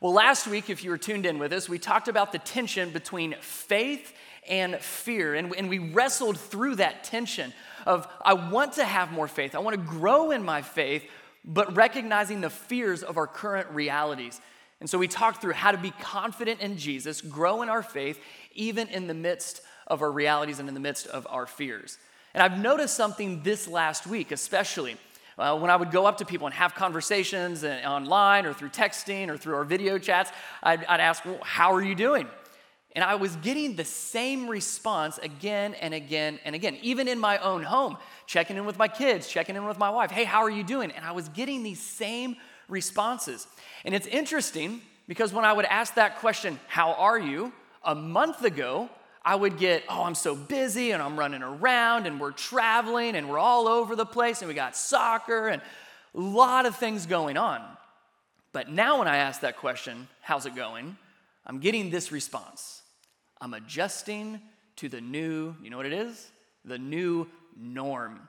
Well, last week, if you were tuned in with us, we talked about the tension between faith and fear. And, we wrestled through that tension of I want to have more faith, I want to grow in my faith, but recognizing the fears of our current realities. And so we talked through how to be confident in Jesus, grow in our faith, even in the midst of our realities and in the midst of our fears. And I've noticed something this last week, especially. Uh, when I would go up to people and have conversations uh, online or through texting or through our video chats, I'd, I'd ask, well, How are you doing? And I was getting the same response again and again and again, even in my own home, checking in with my kids, checking in with my wife. Hey, how are you doing? And I was getting these same responses. And it's interesting because when I would ask that question, How are you? a month ago, I would get, Oh, I'm so busy and I'm running around and we're traveling and we're all over the place and we got soccer and a lot of things going on. But now when I ask that question, How's it going? I'm getting this response I'm adjusting to the new, you know what it is? The new norm.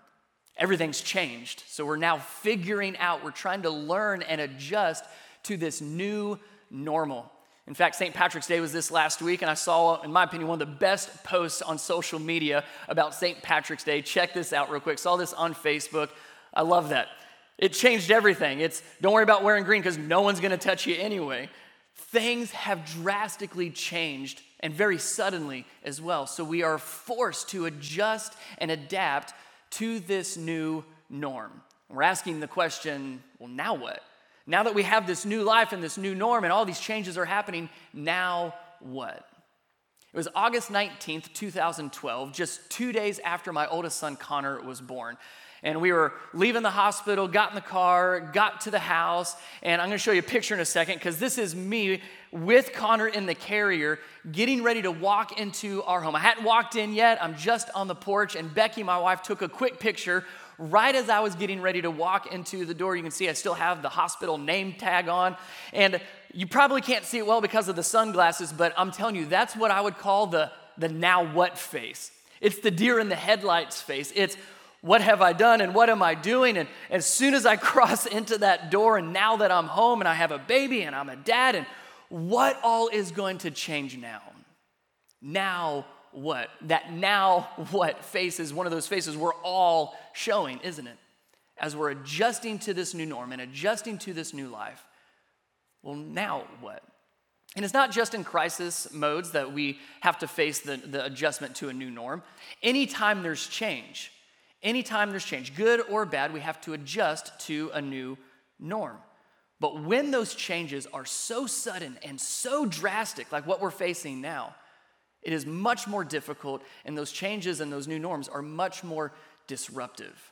Everything's changed. So we're now figuring out, we're trying to learn and adjust to this new normal. In fact, St. Patrick's Day was this last week, and I saw, in my opinion, one of the best posts on social media about St. Patrick's Day. Check this out real quick. Saw this on Facebook. I love that. It changed everything. It's don't worry about wearing green because no one's going to touch you anyway. Things have drastically changed and very suddenly as well. So we are forced to adjust and adapt to this new norm. We're asking the question well, now what? Now that we have this new life and this new norm and all these changes are happening, now what? It was August 19th, 2012, just two days after my oldest son Connor was born. And we were leaving the hospital, got in the car, got to the house, and I'm gonna show you a picture in a second because this is me with Connor in the carrier getting ready to walk into our home. I hadn't walked in yet, I'm just on the porch, and Becky, my wife, took a quick picture right as I was getting ready to walk into the door. You can see I still have the hospital name tag on, and you probably can't see it well because of the sunglasses, but I'm telling you, that's what I would call the, the now what face. It's the deer in the headlights face. It's what have I done and what am I doing? And as soon as I cross into that door, and now that I'm home and I have a baby and I'm a dad, and what all is going to change now? Now what? That now what face is one of those faces we're all showing, isn't it? As we're adjusting to this new norm and adjusting to this new life. Well, now what? And it's not just in crisis modes that we have to face the, the adjustment to a new norm. Anytime there's change, Anytime there's change, good or bad, we have to adjust to a new norm. But when those changes are so sudden and so drastic, like what we're facing now, it is much more difficult, and those changes and those new norms are much more disruptive.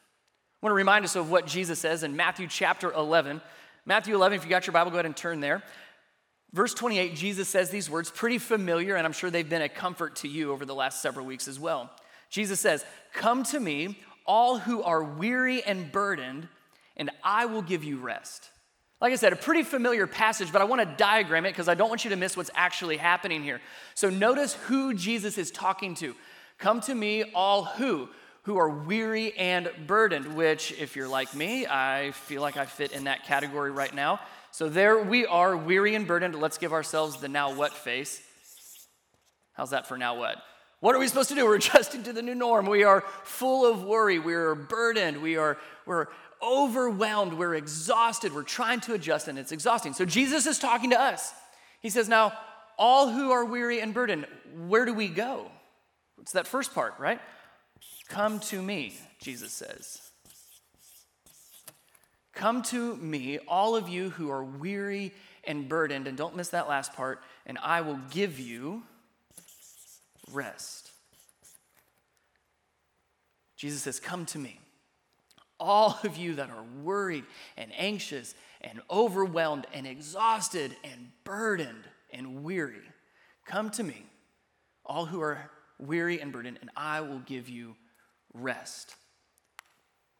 I want to remind us of what Jesus says in Matthew chapter 11. Matthew 11, if you got your Bible, go ahead and turn there. Verse 28, Jesus says these words, pretty familiar, and I'm sure they've been a comfort to you over the last several weeks as well. Jesus says, Come to me, all who are weary and burdened, and I will give you rest. Like I said, a pretty familiar passage, but I want to diagram it because I don't want you to miss what's actually happening here. So notice who Jesus is talking to. Come to me, all who who are weary and burdened, which, if you're like me, I feel like I fit in that category right now. So there we are, weary and burdened. Let's give ourselves the now what face. How's that for now what? What are we supposed to do? We're adjusting to the new norm. We are full of worry. We are burdened. We are we're overwhelmed. We're exhausted. We're trying to adjust, and it's exhausting. So Jesus is talking to us. He says, Now, all who are weary and burdened, where do we go? It's that first part, right? Come to me, Jesus says. Come to me, all of you who are weary and burdened, and don't miss that last part, and I will give you rest. Jesus says, Come to me. All of you that are worried and anxious and overwhelmed and exhausted and burdened and weary, come to me. All who are weary and burdened, and I will give you rest.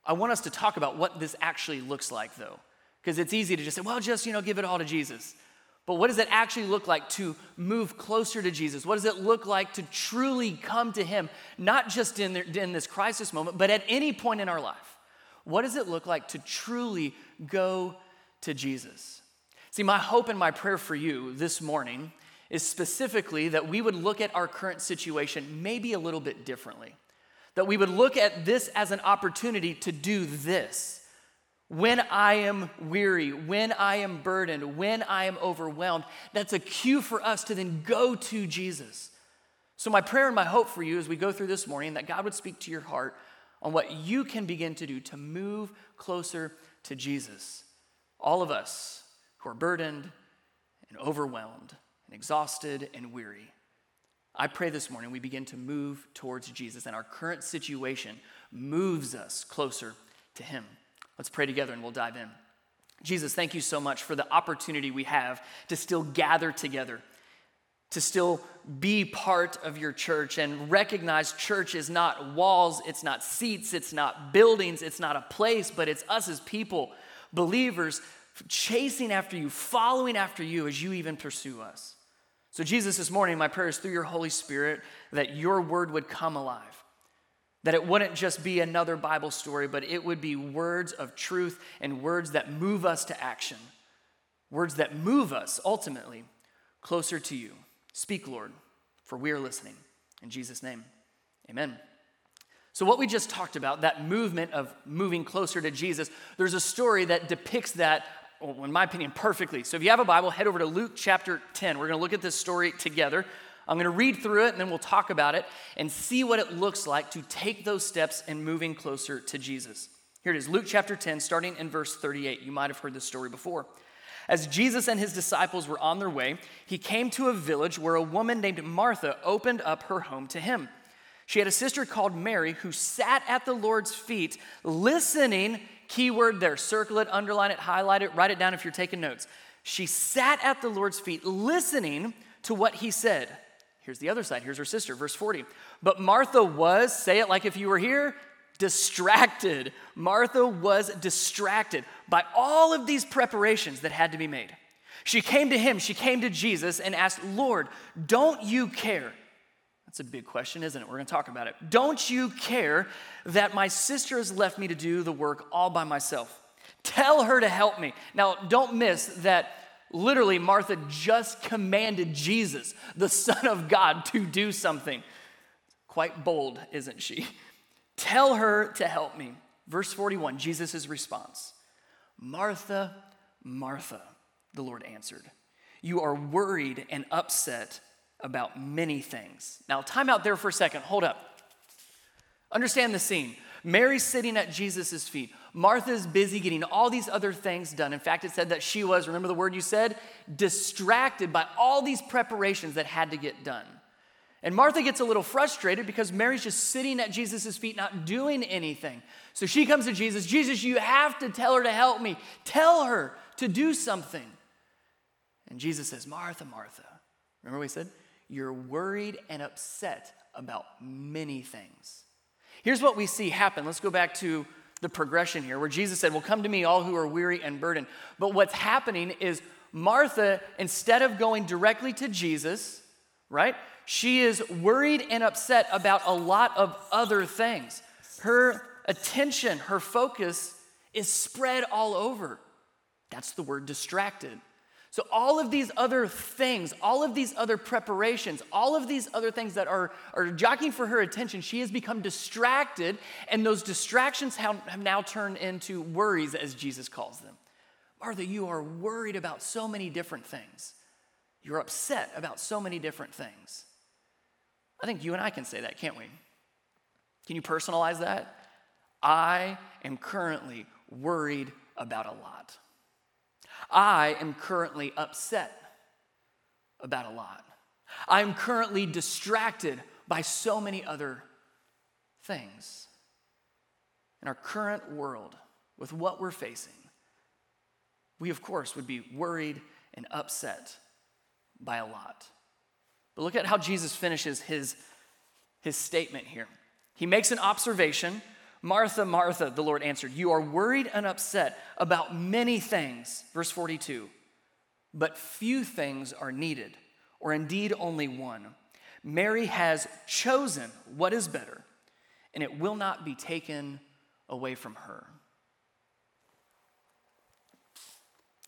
I want us to talk about what this actually looks like, though, because it's easy to just say, well, just, you know, give it all to Jesus. But what does it actually look like to move closer to Jesus? What does it look like to truly come to Him, not just in, the, in this crisis moment, but at any point in our life? What does it look like to truly go to Jesus? See, my hope and my prayer for you this morning is specifically that we would look at our current situation maybe a little bit differently. That we would look at this as an opportunity to do this. When I am weary, when I am burdened, when I am overwhelmed, that's a cue for us to then go to Jesus. So, my prayer and my hope for you as we go through this morning that God would speak to your heart on what you can begin to do to move closer to Jesus. All of us who are burdened and overwhelmed and exhausted and weary. I pray this morning we begin to move towards Jesus and our current situation moves us closer to Him. Let's pray together and we'll dive in. Jesus, thank you so much for the opportunity we have to still gather together, to still be part of your church and recognize church is not walls, it's not seats, it's not buildings, it's not a place, but it's us as people, believers, chasing after you, following after you as you even pursue us. So, Jesus, this morning, my prayer is through your Holy Spirit that your word would come alive. That it wouldn't just be another Bible story, but it would be words of truth and words that move us to action. Words that move us ultimately closer to you. Speak, Lord, for we are listening. In Jesus' name, amen. So, what we just talked about, that movement of moving closer to Jesus, there's a story that depicts that, in my opinion, perfectly. So, if you have a Bible, head over to Luke chapter 10. We're going to look at this story together. I'm going to read through it and then we'll talk about it and see what it looks like to take those steps in moving closer to Jesus. Here it is Luke chapter 10, starting in verse 38. You might have heard this story before. As Jesus and his disciples were on their way, he came to a village where a woman named Martha opened up her home to him. She had a sister called Mary who sat at the Lord's feet listening. Keyword there, circle it, underline it, highlight it, write it down if you're taking notes. She sat at the Lord's feet listening to what he said. Here's the other side. Here's her sister, verse 40. But Martha was, say it like if you were here, distracted. Martha was distracted by all of these preparations that had to be made. She came to him, she came to Jesus and asked, Lord, don't you care? That's a big question, isn't it? We're going to talk about it. Don't you care that my sister has left me to do the work all by myself? Tell her to help me. Now, don't miss that Literally, Martha just commanded Jesus, the Son of God, to do something. Quite bold, isn't she? Tell her to help me. Verse 41, Jesus' response Martha, Martha, the Lord answered, You are worried and upset about many things. Now, time out there for a second. Hold up. Understand the scene. Mary's sitting at Jesus' feet. Martha's busy getting all these other things done. In fact, it said that she was, remember the word you said? Distracted by all these preparations that had to get done. And Martha gets a little frustrated because Mary's just sitting at Jesus' feet, not doing anything. So she comes to Jesus Jesus, you have to tell her to help me. Tell her to do something. And Jesus says, Martha, Martha. Remember what he said? You're worried and upset about many things. Here's what we see happen. Let's go back to the progression here where Jesus said, Well, come to me, all who are weary and burdened. But what's happening is Martha, instead of going directly to Jesus, right, she is worried and upset about a lot of other things. Her attention, her focus is spread all over. That's the word distracted. So, all of these other things, all of these other preparations, all of these other things that are, are jockeying for her attention, she has become distracted, and those distractions have, have now turned into worries, as Jesus calls them. Martha, you are worried about so many different things. You're upset about so many different things. I think you and I can say that, can't we? Can you personalize that? I am currently worried about a lot. I am currently upset about a lot. I'm currently distracted by so many other things. In our current world, with what we're facing, we of course would be worried and upset by a lot. But look at how Jesus finishes his, his statement here. He makes an observation Martha, Martha, the Lord answered, You are worried and upset about many things. Verse 42. But few things are needed, or indeed only one. Mary has chosen what is better, and it will not be taken away from her.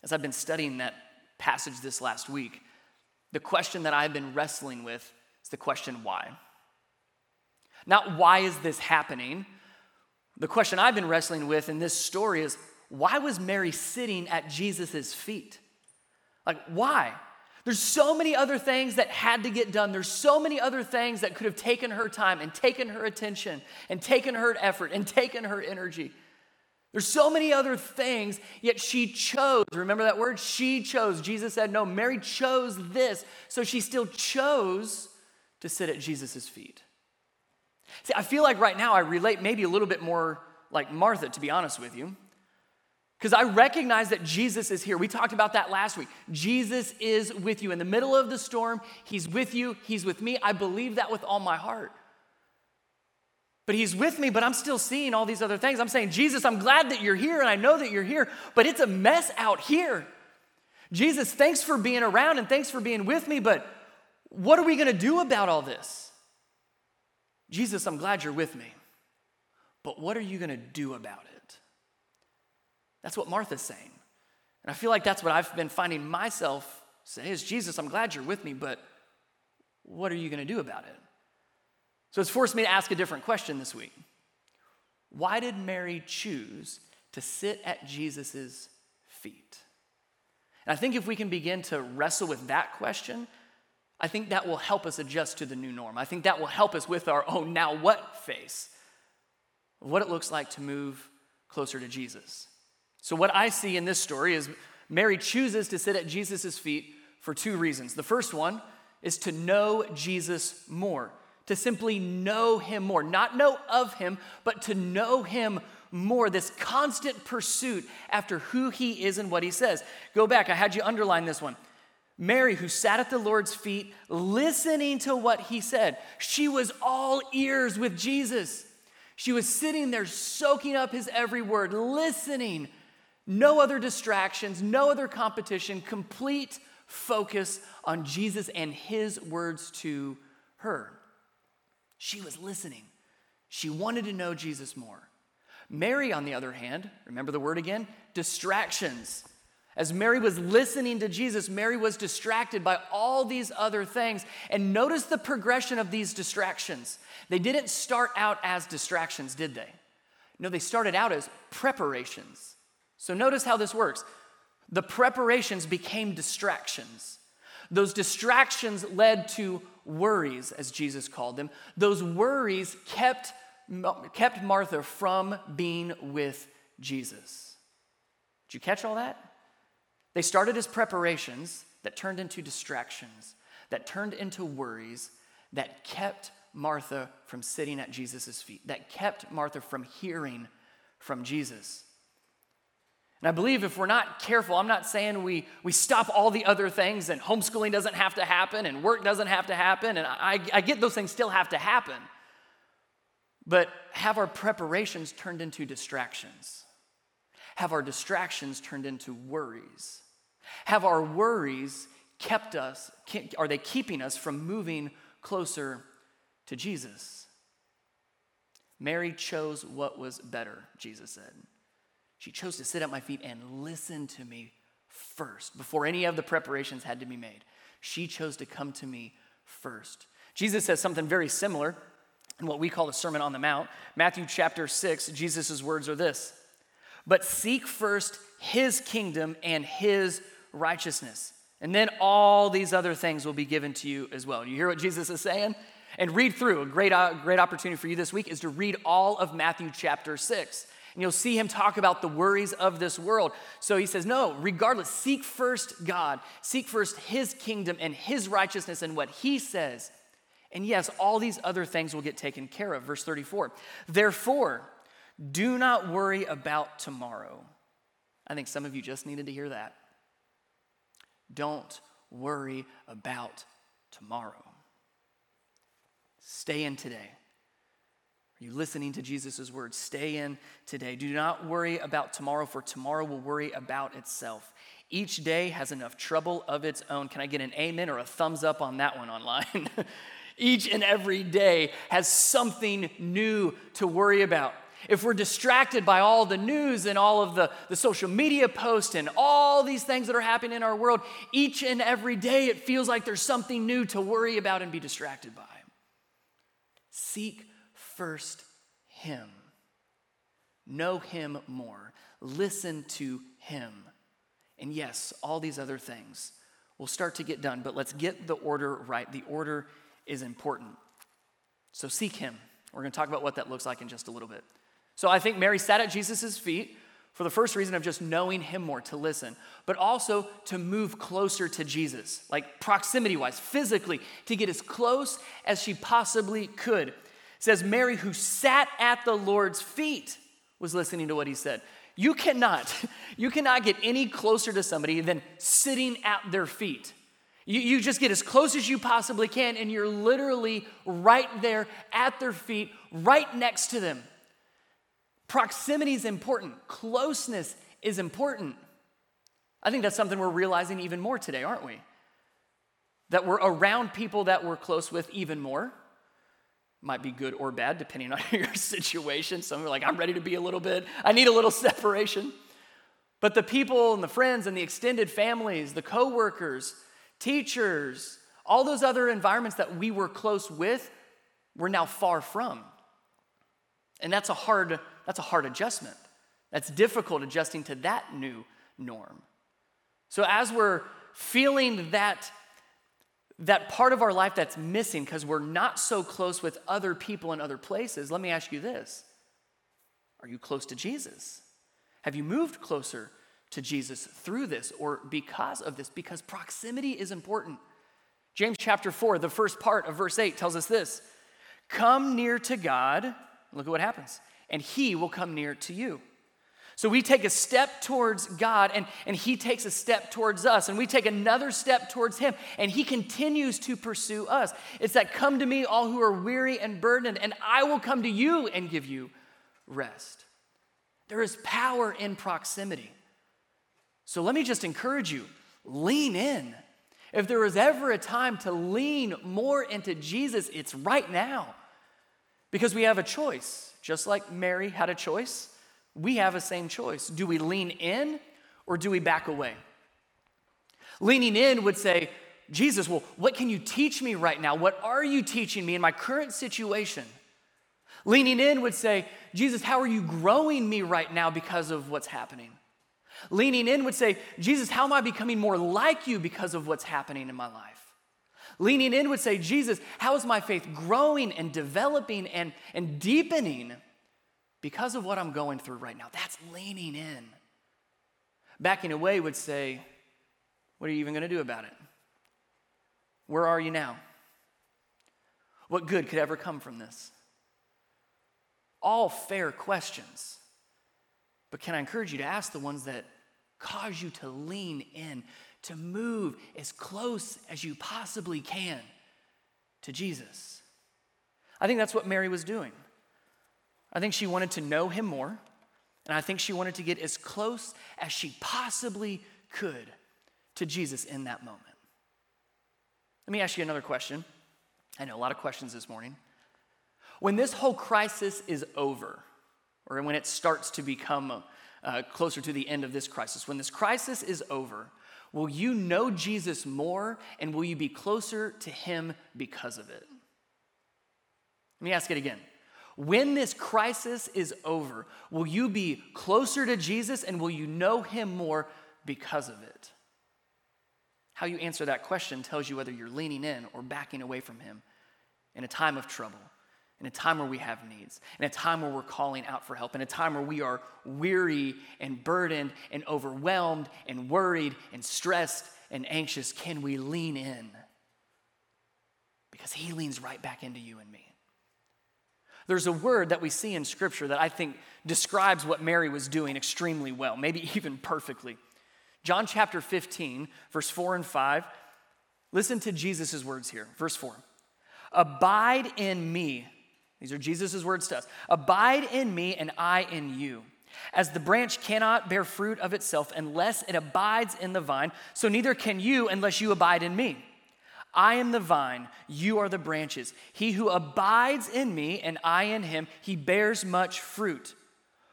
As I've been studying that passage this last week, the question that I've been wrestling with is the question why. Not why is this happening? The question I've been wrestling with in this story is why was Mary sitting at Jesus' feet? Like, why? There's so many other things that had to get done. There's so many other things that could have taken her time and taken her attention and taken her effort and taken her energy. There's so many other things, yet she chose. Remember that word? She chose. Jesus said, No, Mary chose this. So she still chose to sit at Jesus' feet. See, I feel like right now I relate maybe a little bit more like Martha, to be honest with you. Because I recognize that Jesus is here. We talked about that last week. Jesus is with you. In the middle of the storm, He's with you, He's with me. I believe that with all my heart. But He's with me, but I'm still seeing all these other things. I'm saying, Jesus, I'm glad that you're here and I know that you're here, but it's a mess out here. Jesus, thanks for being around and thanks for being with me, but what are we going to do about all this? Jesus, I'm glad you're with me, but what are you going to do about it? That's what Martha's saying. And I feel like that's what I've been finding myself say is Jesus, I'm glad you're with me, but what are you going to do about it? So it's forced me to ask a different question this week. Why did Mary choose to sit at Jesus' feet? And I think if we can begin to wrestle with that question, I think that will help us adjust to the new norm. I think that will help us with our own now what face, what it looks like to move closer to Jesus. So, what I see in this story is Mary chooses to sit at Jesus' feet for two reasons. The first one is to know Jesus more, to simply know him more, not know of him, but to know him more, this constant pursuit after who he is and what he says. Go back, I had you underline this one. Mary, who sat at the Lord's feet listening to what he said, she was all ears with Jesus. She was sitting there soaking up his every word, listening no other distractions, no other competition, complete focus on Jesus and his words to her. She was listening. She wanted to know Jesus more. Mary, on the other hand, remember the word again? Distractions. As Mary was listening to Jesus, Mary was distracted by all these other things. And notice the progression of these distractions. They didn't start out as distractions, did they? No, they started out as preparations. So notice how this works. The preparations became distractions. Those distractions led to worries, as Jesus called them. Those worries kept, kept Martha from being with Jesus. Did you catch all that? They started as preparations that turned into distractions, that turned into worries, that kept Martha from sitting at Jesus' feet, that kept Martha from hearing from Jesus. And I believe if we're not careful, I'm not saying we, we stop all the other things and homeschooling doesn't have to happen and work doesn't have to happen. And I, I get those things still have to happen. But have our preparations turned into distractions? Have our distractions turned into worries? Have our worries kept us, are they keeping us from moving closer to Jesus? Mary chose what was better, Jesus said. She chose to sit at my feet and listen to me first, before any of the preparations had to be made. She chose to come to me first. Jesus says something very similar in what we call the Sermon on the Mount. Matthew chapter 6, Jesus' words are this But seek first his kingdom and his righteousness, and then all these other things will be given to you as well. You hear what Jesus is saying? And read through. A great, uh, great opportunity for you this week is to read all of Matthew chapter 6 and you'll see him talk about the worries of this world. So he says, No, regardless, seek first God, seek first his kingdom and his righteousness and what he says. And yes, all these other things will get taken care of. Verse 34 Therefore, do not worry about tomorrow. I think some of you just needed to hear that. Don't worry about tomorrow. Stay in today. Are you listening to Jesus' words? Stay in today. Do not worry about tomorrow, for tomorrow will worry about itself. Each day has enough trouble of its own. Can I get an amen or a thumbs up on that one online? Each and every day has something new to worry about. If we're distracted by all the news and all of the, the social media posts and all these things that are happening in our world, each and every day it feels like there's something new to worry about and be distracted by. Seek first Him, know Him more, listen to Him. And yes, all these other things will start to get done, but let's get the order right. The order is important. So seek Him. We're going to talk about what that looks like in just a little bit. So I think Mary sat at Jesus' feet for the first reason of just knowing him more, to listen, but also to move closer to Jesus, like proximity wise, physically, to get as close as she possibly could. It says, Mary, who sat at the Lord's feet, was listening to what he said. You cannot, you cannot get any closer to somebody than sitting at their feet. You, you just get as close as you possibly can, and you're literally right there at their feet, right next to them. Proximity is important, closeness is important. I think that's something we're realizing even more today, aren't we? That we're around people that we're close with even more. Might be good or bad, depending on your situation. Some are like, I'm ready to be a little bit, I need a little separation. But the people and the friends and the extended families, the coworkers, teachers, all those other environments that we were close with, we're now far from. And that's a hard that's a hard adjustment. That's difficult adjusting to that new norm. So as we're feeling that that part of our life that's missing because we're not so close with other people in other places, let me ask you this. Are you close to Jesus? Have you moved closer to Jesus through this or because of this? Because proximity is important. James chapter 4, the first part of verse 8 tells us this Come near to God. Look at what happens and He will come near to you. So we take a step towards God, and, and He takes a step towards us, and we take another step towards Him, and He continues to pursue us. It's that come to me, all who are weary and burdened, and I will come to you and give you rest. There is power in proximity. So let me just encourage you lean in. If there was ever a time to lean more into Jesus, it's right now because we have a choice. Just like Mary had a choice, we have a same choice. Do we lean in or do we back away? Leaning in would say, Jesus, well, what can you teach me right now? What are you teaching me in my current situation? Leaning in would say, Jesus, how are you growing me right now because of what's happening? Leaning in would say, Jesus, how am I becoming more like you because of what's happening in my life? Leaning in would say, Jesus, how is my faith growing and developing and, and deepening because of what I'm going through right now? That's leaning in. Backing away would say, what are you even going to do about it? Where are you now? What good could ever come from this? All fair questions. But can I encourage you to ask the ones that cause you to lean in to move as close as you possibly can to Jesus. I think that's what Mary was doing. I think she wanted to know him more, and I think she wanted to get as close as she possibly could to Jesus in that moment. Let me ask you another question. I know a lot of questions this morning. When this whole crisis is over, or when it starts to become uh, closer to the end of this crisis, when this crisis is over, Will you know Jesus more and will you be closer to him because of it? Let me ask it again. When this crisis is over, will you be closer to Jesus and will you know him more because of it? How you answer that question tells you whether you're leaning in or backing away from him in a time of trouble in a time where we have needs, in a time where we're calling out for help, in a time where we are weary and burdened and overwhelmed and worried and stressed and anxious, can we lean in? Because He leans right back into you and me. There's a word that we see in Scripture that I think describes what Mary was doing extremely well, maybe even perfectly. John chapter 15, verse 4 and 5. Listen to Jesus' words here. Verse 4 Abide in me these are Jesus' words to us Abide in me, and I in you. As the branch cannot bear fruit of itself unless it abides in the vine, so neither can you unless you abide in me. I am the vine, you are the branches. He who abides in me and I in him, he bears much fruit.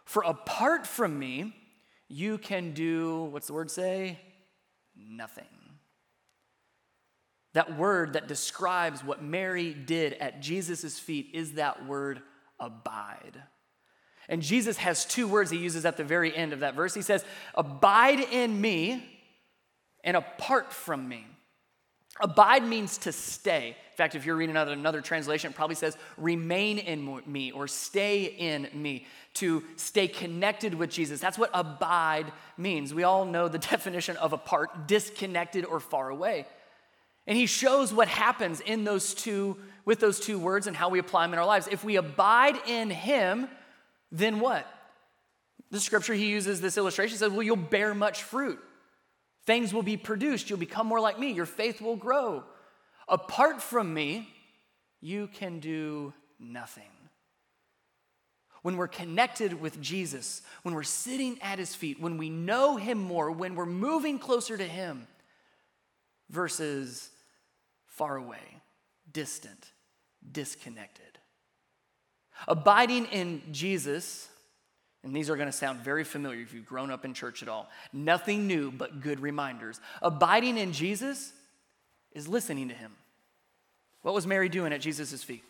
For apart from me, you can do, what's the word say? Nothing. That word that describes what Mary did at Jesus' feet is that word abide. And Jesus has two words he uses at the very end of that verse. He says, Abide in me and apart from me. Abide means to stay. In fact, if you're reading another, another translation, it probably says remain in me or stay in me, to stay connected with Jesus. That's what abide means. We all know the definition of apart, disconnected or far away. And he shows what happens in those two, with those two words and how we apply them in our lives. If we abide in him, then what? The scripture he uses this illustration says, well, you'll bear much fruit. Things will be produced. You'll become more like me. Your faith will grow. Apart from me, you can do nothing. When we're connected with Jesus, when we're sitting at his feet, when we know him more, when we're moving closer to him, versus far away, distant, disconnected. Abiding in Jesus and these are going to sound very familiar if you've grown up in church at all. Nothing new but good reminders. Abiding in Jesus is listening to him. What was Mary doing at Jesus' feet?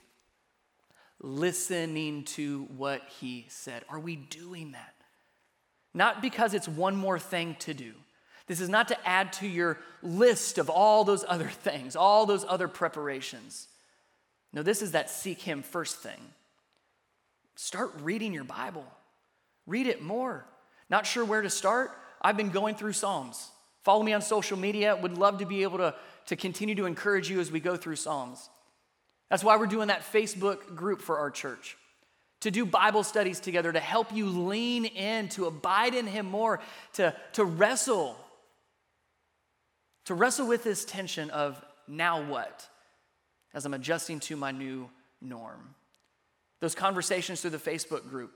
Listening to what he said. Are we doing that? Not because it's one more thing to do. This is not to add to your list of all those other things, all those other preparations. No, this is that seek him first thing. Start reading your Bible. Read it more. Not sure where to start? I've been going through Psalms. Follow me on social media. Would love to be able to, to continue to encourage you as we go through Psalms. That's why we're doing that Facebook group for our church to do Bible studies together, to help you lean in, to abide in Him more, to, to wrestle, to wrestle with this tension of now what as I'm adjusting to my new norm. Those conversations through the Facebook group,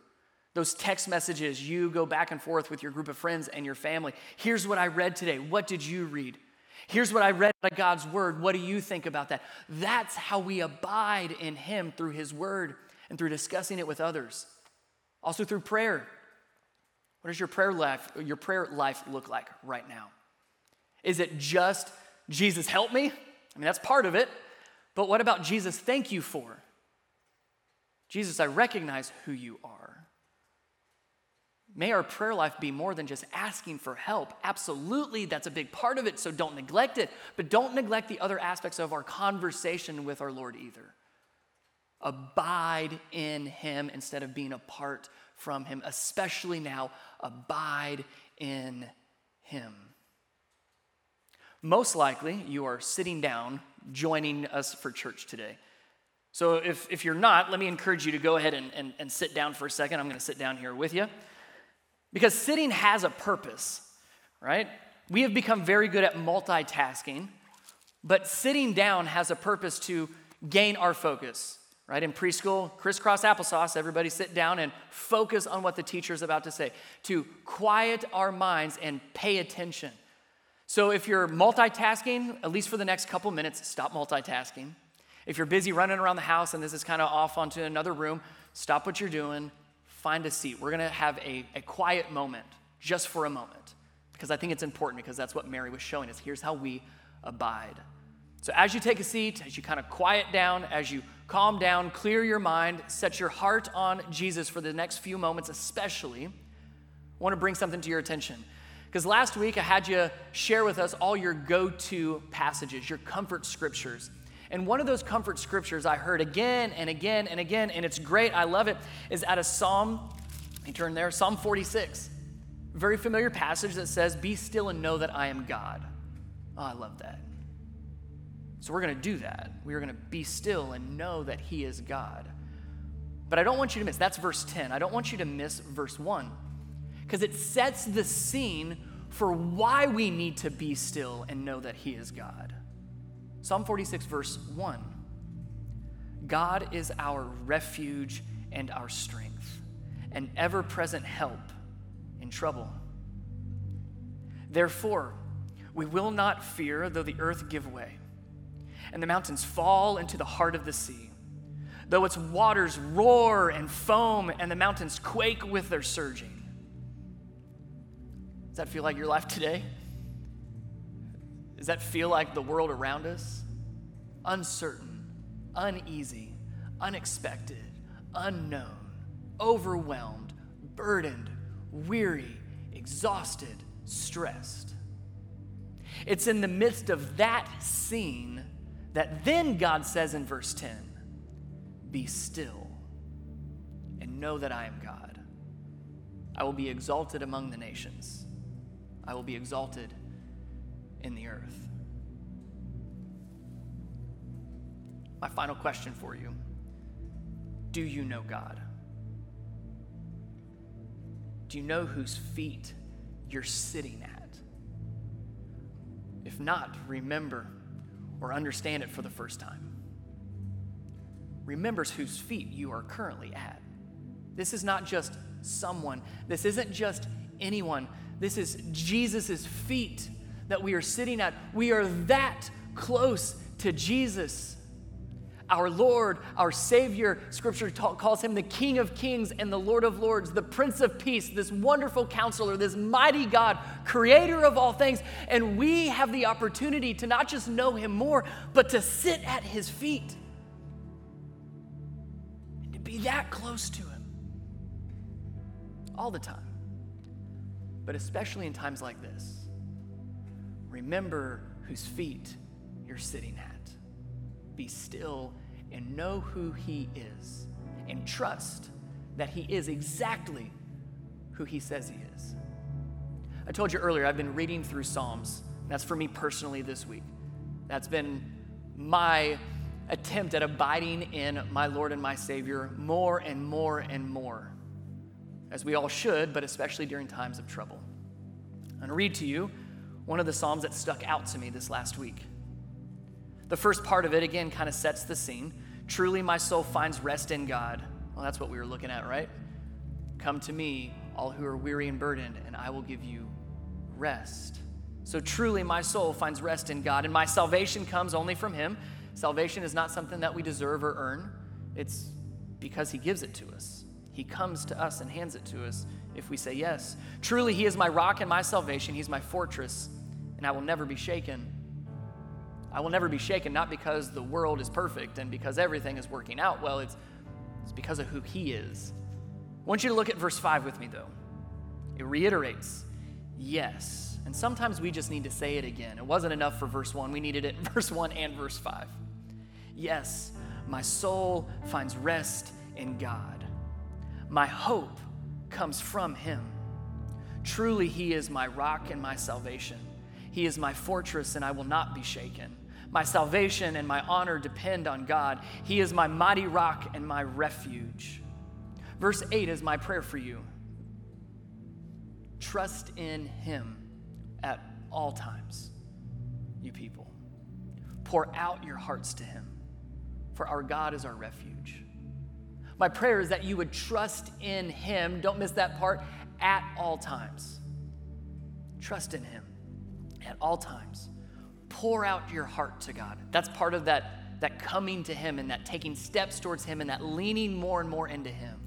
those text messages you go back and forth with your group of friends and your family. Here's what I read today. What did you read? Here's what I read out of God's word. What do you think about that? That's how we abide in Him through His word and through discussing it with others. Also through prayer. What does your prayer life, your prayer life look like right now? Is it just Jesus help me? I mean, that's part of it. But what about Jesus thank you for? Jesus, I recognize who you are. May our prayer life be more than just asking for help. Absolutely, that's a big part of it, so don't neglect it. But don't neglect the other aspects of our conversation with our Lord either. Abide in Him instead of being apart from Him, especially now, abide in Him. Most likely, you are sitting down joining us for church today. So if, if you're not, let me encourage you to go ahead and, and, and sit down for a second. I'm going to sit down here with you. Because sitting has a purpose, right? We have become very good at multitasking, but sitting down has a purpose to gain our focus, right? In preschool, crisscross applesauce, everybody sit down and focus on what the teacher is about to say, to quiet our minds and pay attention. So if you're multitasking, at least for the next couple minutes, stop multitasking. If you're busy running around the house and this is kind of off onto another room, stop what you're doing, find a seat. We're going to have a, a quiet moment just for a moment because I think it's important because that's what Mary was showing us. Here's how we abide. So, as you take a seat, as you kind of quiet down, as you calm down, clear your mind, set your heart on Jesus for the next few moments, especially, I want to bring something to your attention. Because last week I had you share with us all your go to passages, your comfort scriptures. And one of those comfort scriptures I heard again and again and again, and it's great, I love it, is out of Psalm, you turn there, Psalm 46. Very familiar passage that says, Be still and know that I am God. Oh, I love that. So we're going to do that. We are going to be still and know that He is God. But I don't want you to miss, that's verse 10. I don't want you to miss verse 1 because it sets the scene for why we need to be still and know that He is God. Psalm 46, verse 1 God is our refuge and our strength, an ever present help in trouble. Therefore, we will not fear though the earth give way and the mountains fall into the heart of the sea, though its waters roar and foam and the mountains quake with their surging. Does that feel like your life today? Does that feel like the world around us? Uncertain, uneasy, unexpected, unknown, overwhelmed, burdened, weary, exhausted, stressed. It's in the midst of that scene that then God says in verse 10 Be still and know that I am God. I will be exalted among the nations, I will be exalted in the earth. My final question for you Do you know God? Do you know whose feet you're sitting at? If not, remember or understand it for the first time. Remembers whose feet you are currently at. This is not just someone, this isn't just anyone. This is Jesus' feet that we are sitting at. We are that close to Jesus our Lord, our Savior. Scripture ta- calls him the King of Kings and the Lord of Lords, the Prince of Peace, this wonderful counselor, this mighty God, creator of all things. And we have the opportunity to not just know him more, but to sit at his feet and to be that close to him all the time. But especially in times like this, remember whose feet you're sitting at be still and know who He is and trust that He is exactly who He says He is. I told you earlier, I've been reading through Psalms. That's for me personally this week. That's been my attempt at abiding in my Lord and my Savior more and more and more, as we all should, but especially during times of trouble. I'm going to read to you one of the Psalms that stuck out to me this last week. The first part of it, again, kind of sets the scene. Truly, my soul finds rest in God. Well, that's what we were looking at, right? Come to me, all who are weary and burdened, and I will give you rest. So, truly, my soul finds rest in God, and my salvation comes only from Him. Salvation is not something that we deserve or earn, it's because He gives it to us. He comes to us and hands it to us if we say yes. Truly, He is my rock and my salvation, He's my fortress, and I will never be shaken. I will never be shaken, not because the world is perfect and because everything is working out well, it's, it's because of who He is. I want you to look at verse 5 with me, though. It reiterates, yes. And sometimes we just need to say it again. It wasn't enough for verse 1, we needed it in verse 1 and verse 5. Yes, my soul finds rest in God. My hope comes from Him. Truly, He is my rock and my salvation. He is my fortress, and I will not be shaken. My salvation and my honor depend on God. He is my mighty rock and my refuge. Verse 8 is my prayer for you. Trust in Him at all times, you people. Pour out your hearts to Him, for our God is our refuge. My prayer is that you would trust in Him, don't miss that part, at all times. Trust in Him at all times. Pour out your heart to God. That's part of that, that coming to Him and that taking steps towards Him and that leaning more and more into Him.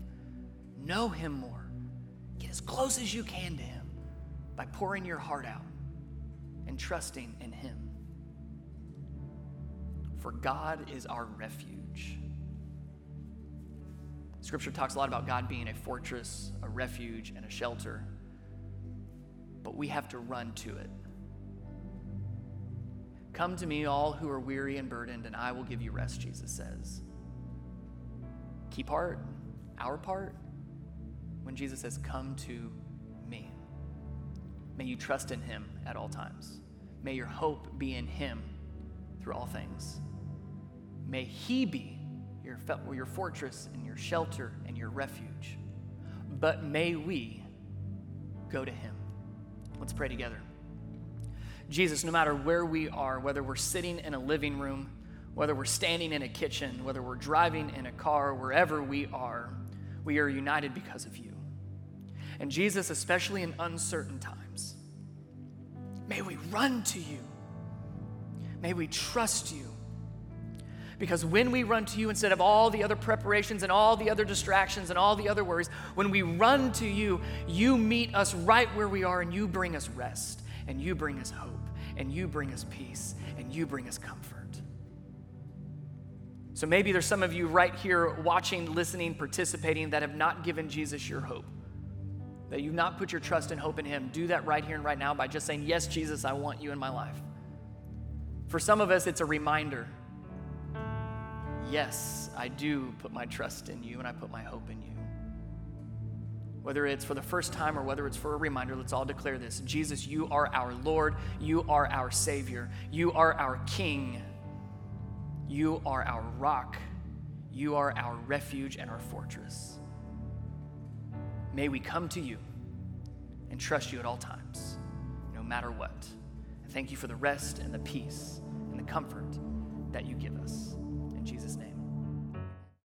Know Him more. Get as close as you can to Him by pouring your heart out and trusting in Him. For God is our refuge. Scripture talks a lot about God being a fortress, a refuge, and a shelter, but we have to run to it. Come to me, all who are weary and burdened, and I will give you rest, Jesus says. Key part, our part, when Jesus says, Come to me. May you trust in him at all times. May your hope be in him through all things. May he be your, your fortress and your shelter and your refuge. But may we go to him. Let's pray together. Jesus, no matter where we are, whether we're sitting in a living room, whether we're standing in a kitchen, whether we're driving in a car, wherever we are, we are united because of you. And Jesus, especially in uncertain times, may we run to you. May we trust you. Because when we run to you, instead of all the other preparations and all the other distractions and all the other worries, when we run to you, you meet us right where we are and you bring us rest and you bring us hope and you bring us peace and you bring us comfort. So maybe there's some of you right here watching, listening, participating that have not given Jesus your hope. That you've not put your trust and hope in Him. Do that right here and right now by just saying, Yes, Jesus, I want you in my life. For some of us, it's a reminder yes, I do put my trust in you and I put my hope in you. Whether it's for the first time or whether it's for a reminder, let's all declare this Jesus, you are our Lord, you are our Savior, you are our King, you are our rock, you are our refuge and our fortress. May we come to you and trust you at all times, no matter what. Thank you for the rest and the peace and the comfort that you give us.